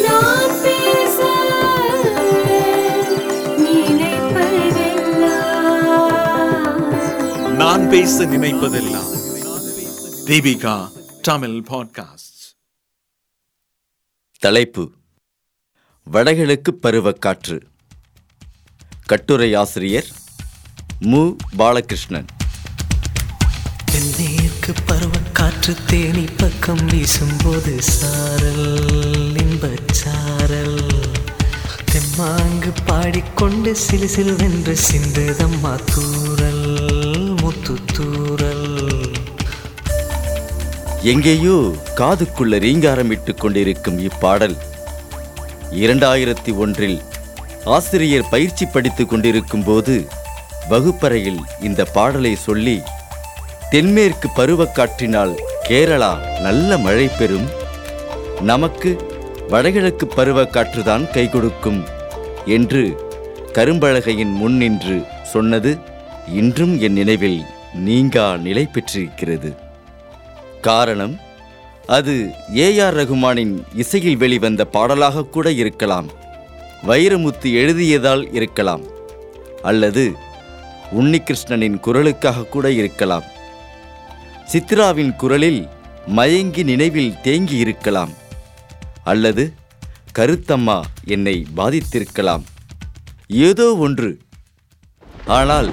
நான் பேச நினைப்பதெல்லாம். நான் பேச நினைப்பதெல்லாம். தீபிகா தமிழ் பாட்காஸ்ட் தலைப்பு. வடகிழக்கு பருவக்காற்று. கட்டுரை ஆசிரியர் மு. பாலகிருஷ்ணன். தென்மேற்கு பருவக்காற்று தேனி பக்கம் வீசும்போது சாரல். தெம்மாங்கு பாடிக்கொண்டு சிலு சிலுவென்று சிந்துதம்மா தூரல் முத்து தூரல். எங்கேயோ காதுக்குள்ள ரீங்காரமிட்டுக் கொண்டிருக்கும் இப்பாடல். இரண்டாயிரத்தி ஒன்றில் ஆசிரியர் பயிற்சி படித்துக் கொண்டிருக்கும் போது வகுப்பறையில் இந்த பாடலை சொல்லி தென்மேற்கு பருவக்காற்றினால் கேரளா நல்ல மழை பெறும். நமக்கு வடகிழக்கு பருவக்காற்றுதான் கை கொடுக்கும் என்று கரும்பழகையின் முன் நின்று சொன்னது இன்றும் என் நினைவில் நீங்கா நிலை பெற்றிருக்கிறது. காரணம் அது ஏஆர் ரகுமானின் இசையில் வெளிவந்த பாடலாக கூட இருக்கலாம் வைரமுத்து எழுதியதால் இருக்கலாம் அல்லது உன்னிகிருஷ்ணனின் குரலுக்காக கூட இருக்கலாம். சித்ராவின் குரலில் மயங்கி நினைவில் தேங்கி இருக்கலாம் அல்லது கருத்தம்மா என்னை பாதித்திருக்கலாம். ஏதோ ஒன்று. ஆனால்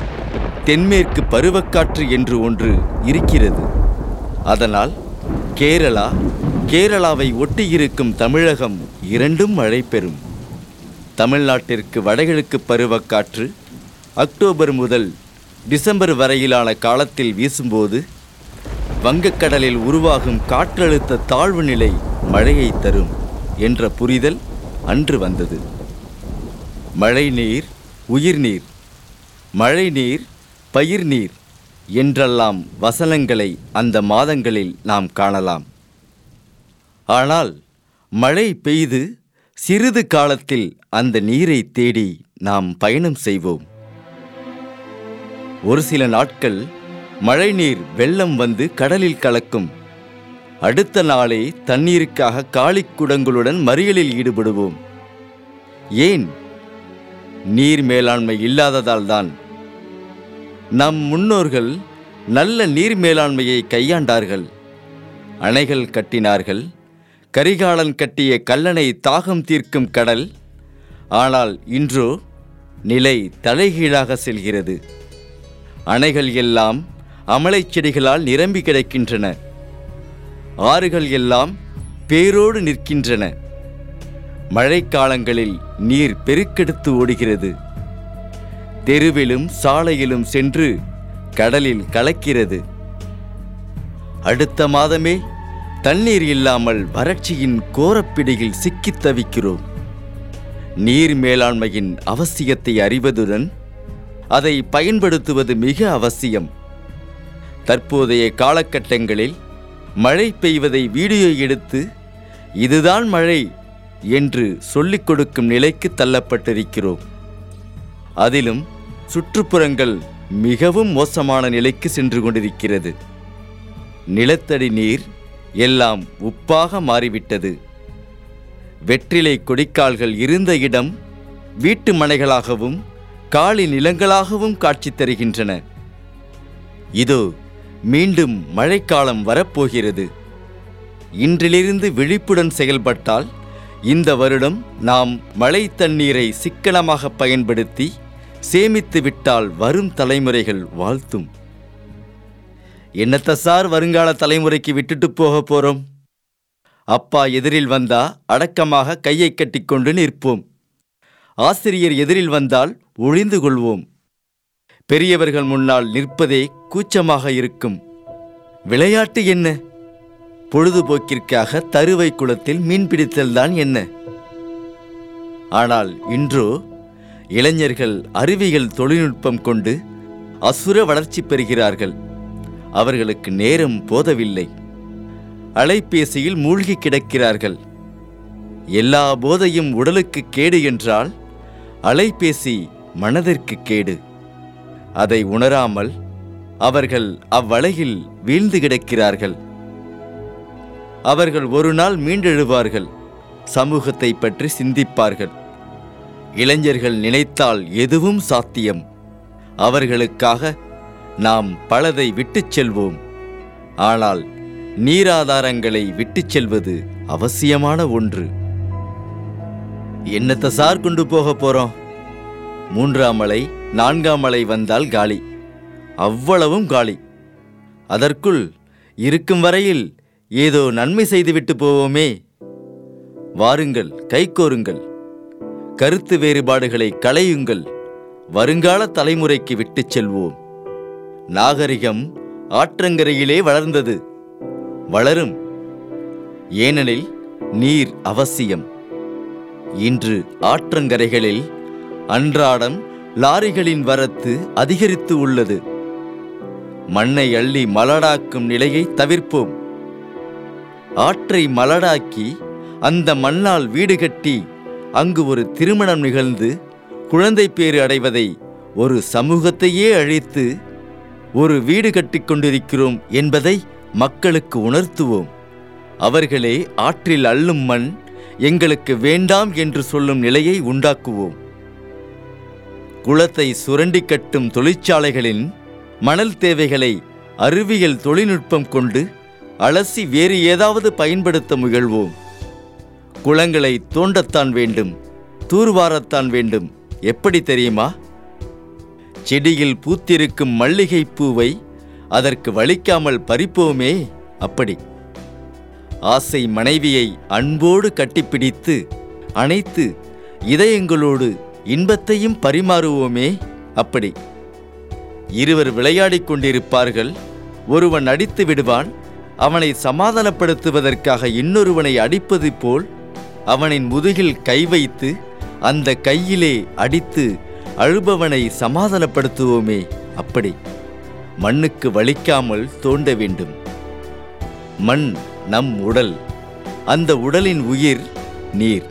தென்மேற்கு பருவக்காற்று என்று ஒன்று இருக்கிறது. அதனால் கேரளா கேரளாவை ஒட்டியிருக்கும் தமிழகம் இரண்டும் மழை பெறும். தமிழ்நாட்டிற்கு வடகிழக்கு பருவக்காற்று அக்டோபர் முதல் டிசம்பர் வரையிலான காலத்தில் வீசும்போது வங்கக்கடலில் உருவாகும் காற்றழுத்த தாழ்வு நிலை மழையை தரும் என்ற புரிதல் அன்று வந்தது. மழைநீர் உயிர்நீர் மழைநீர் பயிர்நீர் என்றெல்லாம் வசனங்களை அந்த மாதங்களில் நாம் காணலாம். ஆனால் மழை பெய்து சிறிது காலத்தில் அந்த நீரை தேடி நாம் பயணம் செய்வோம். ஒரு சில நாட்கள் மழைநீர் வெள்ளம் வந்து கடலில் கலக்கும். அடுத்த நாளே தண்ணீருக்காக காளிக்குடங்களுடன் மறியலில் ஈடுபடுவோம். ஏன் நீர் மேலாண்மை இல்லாததால் தான் நம் முன்னோர்கள் நல்ல நீர் மேலாண்மையை கையாண்டார்கள். அணைகள் கட்டினார்கள். கரிகாலன் கட்டிய கல்லணை தாகம் தீர்க்கும் கடல். ஆனால் இன்றோ நிலை தலைகீழாக செல்கிறது. அணைகள் எல்லாம் அமலைச் செடிகளால் நிரம்பி கிடக்கின்றன. ஆறுகள் எல்லாம் பேரோடு நிற்கின்றன. மழைக்காலங்களில் நீர் பெருக்கெடுத்து ஓடுகிறது. தெருவிலும் சாலையிலும் சென்று கடலில் கலக்கிறது. அடுத்த மாதமே தண்ணீர் இல்லாமல் வறட்சியின் கோரப்பிடியில் சிக்கித் தவிக்கிறோம். நீர் மேலாண்மையின் அவசியத்தை அறிவதுடன் அதை பயன்படுத்துவது மிக அவசியம். தற்போதைய காலகட்டங்களில் மழை பெய்வதை வீடியோ எடுத்து இதுதான் மழை என்று சொல்லிக் கொடுக்கும் நிலைக்கு தள்ளப்பட்டிருக்கிறோம். அதிலும் சுற்றுப்புறங்கள் மிகவும் மோசமான நிலைக்கு சென்று கொண்டிருக்கிறது. நிலத்தடி நீர் எல்லாம் உப்பாக மாறிவிட்டது. வெற்றிலை கொடிக்கால்கள் இருந்த இடம் வீட்டு மனைகளாகவும் காலி நிலங்களாகவும் காட்சி தருகின்றன. இதோ மீண்டும் மழைக்காலம் வரப்போகிறது. இன்றிலிருந்து விழிப்புடன் செயல்பட்டால் இந்த வருடம் நாம் மழை தண்ணீரை சிக்கனமாக பயன்படுத்தி சேமித்து விட்டால் வரும் தலைமுறைகள் வாழ்த்தும். என்னத்த சார் வருங்கால தலைமுறைக்கு விட்டுட்டு போக போறோம்? அப்பா எதிரில் வந்தா அடக்கமாக கையை கட்டிக்கொண்டு நிற்போம். ஆசிரியர் எதிரில் வந்தால் ஒளிந்து கொள்வோம். பெரியவர்கள் முன்னால் நிற்பதே கூச்சமாக இருக்கும். விளையாட்டு என்ன? பொழுதுபோக்கிற்காக தருவை குளத்தில் மீன்பிடித்தல்தான் என்ன? ஆனால் இன்றோ இளைஞர்கள் அறிவியல் தொழில்நுட்பம் கொண்டு அசுர வளர்ச்சி பெறுகிறார்கள். அவர்களுக்கு நேரம் போதவில்லை. அலைபேசியில் மூழ்கி கிடக்கிறார்கள். எல்லா போதையும் உடலுக்கு கேடு என்றால் அலைபேசி மனதிற்கு கேடு. அதை உணராமல் அவர்கள் அவ்வளையில் வீழ்ந்து கிடக்கிறார்கள். அவர்கள் ஒரு நாள் மீண்டெழுவார்கள் சமூகத்தை பற்றி சிந்திப்பார்கள். இளைஞர்கள் நினைத்தால் எதுவும் சாத்தியம். அவர்களுக்காக நாம் பலதை விட்டுச் செல்வோம். ஆனால் நீராதாரங்களை விட்டுச் செல்வது அவசியமான ஒன்று. என்னத்தை சார் கொண்டு போக போறோம்? மூன்றாம் மலை நான்காம் மலை வந்தால் காலி. அவ்வளவும் காலி. அதற்குள் இருக்கும் வரையில் ஏதோ நன்மை செய்துவிட்டு போவோமே. வாருங்கள் கைகோருங்கள் கருத்து வேறுபாடுகளை களையுங்கள். வருங்கால தலைமுறைக்கு விட்டுச் செல்வோம். நாகரிகம் ஆற்றங்கரையிலே வளர்ந்தது. வளரும். ஏனெனில் நீர் அவசியம். இன்று ஆற்றங்கரைகளில் அன்றாடம் லாரிகளின் வரத்து அதிகரித்து உள்ளது. மண்ணை அள்ளி மலடாக்கும் நிலையை தவிர்ப்போம். ஆற்றை மலடாக்கி அந்த மண்ணால் வீடு கட்டி அங்கு ஒரு திருமணம் நிகழ்ந்து குழந்தை பேறு அடைவதை ஒரு சமூகத்தையே அழித்து ஒரு வீடு கட்டிக் கொண்டிருக்கிறோம் என்பதை மக்களுக்கு உணர்த்துவோம். அவர்களே ஆற்றில் அள்ளும் மண் எங்களுக்கு வேண்டாம் என்று சொல்லும் நிலையை உண்டாக்குவோம். குளத்தை சுரண்டி கட்டும் தொழிற்சாலைகளின் மணல் தேவைகளை அறிவியல் தொழில்நுட்பம் கொண்டு அலசி வேறு ஏதாவது பயன்படுத்த முயல்வோம். குளங்களை தோண்டத்தான் வேண்டும். தூர்வாரத்தான் வேண்டும். எப்படி தெரியுமா? செடியில் பூத்திருக்கும் மல்லிகை பூவை அதற்கு வலிக்காமல் பறிப்போமே அப்படி. ஆசை மனைவியை அன்போடு கட்டிப்பிடித்து அணைத்து இதயங்களோடு இன்பத்தையும் பரிமாறுவோமே அப்படி. இருவர் விளையாடிக் கொண்டிருப்பார்கள். ஒருவன் அடித்து விடுவான் அவனை சமாதானப்படுத்துவதற்காக இன்னொருவனை அடிப்பது போல் அவனின் முதுகில் கை வைத்து அந்த கையிலே அடித்து அழுபவனை சமாதானப்படுத்துவோமே அப்படி. மண்ணுக்கு வலிக்காமல் தோண்ட வேண்டும். மண் நம் உடல். அந்த உடலின் உயிர் நீர்.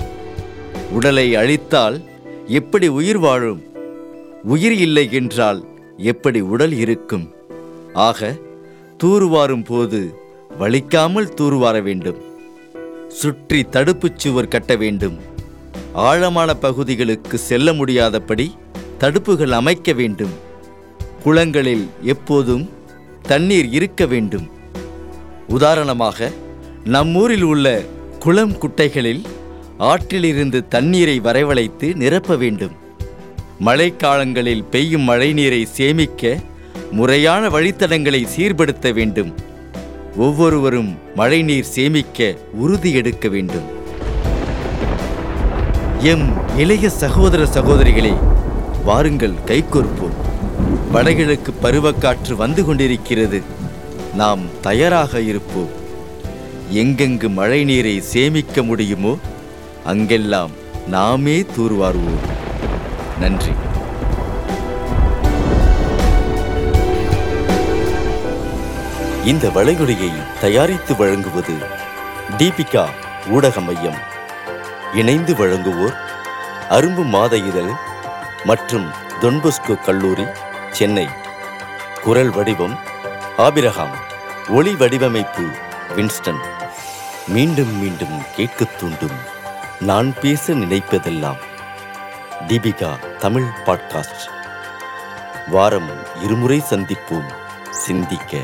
உடலை அழித்தால் எப்படி உயிர் வாழும்? உயிர் இல்லை என்றால் எப்படி உடல் இருக்கும்? ஆக தூர்வாரும் போது வலிக்காமல் தூர்வார வேண்டும். சுற்றி தடுப்புச் சுவர் கட்ட வேண்டும். ஆழமான பகுதிகளுக்கு செல்ல முடியாதபடி தடுப்புகள் அமைக்க வேண்டும். குளங்களில் எப்போதும் தண்ணீர் இருக்க வேண்டும். உதாரணமாக நம்மூரில் உள்ள குளம் குட்டைகளில் ஆற்றிலிருந்து தண்ணீரை வரவழைத்து நிரப்ப வேண்டும். மழைக்காலங்களில் பெய்யும் மழைநீரை சேமிக்க முறையான வழித்தடங்களை சீர்படுத்த வேண்டும். ஒவ்வொருவரும் மழைநீர் சேமிக்க உறுதி எடுக்க வேண்டும். எம் இளைய சகோதர சகோதரிகளே வாருங்கள் கைகோர்ப்போம். வடகிழக்கு பருவக்காற்று வந்து கொண்டிருக்கிறது. நாம் தயாராக இருப்போம். எங்கெங்கு மழைநீரை சேமிக்க முடியுமோ அங்கெல்லாம் நாமே தூர்வாருவோம். நன்றி. இந்த வளைகுடையை தயாரித்து வழங்குவது தீபிகா ஊடக மையம். இணைந்து வழங்குவோர் அரும்பு மாத இதழ் மற்றும் தொன்பொஸ்கோ கல்லூரி சென்னை. குரல் வடிவம் ஆபிரகாம் ஒளி வடிவமைப்பு வின்ஸ்டன். மீண்டும் மீண்டும் கேட்கத் தூண்டும் நான் பேச நினைப்பதெல்லாம் தீபிகா தமிழ் பாட்காஸ்ட். வாரம் இருமுறை சந்திப்போம். சிந்திக்க.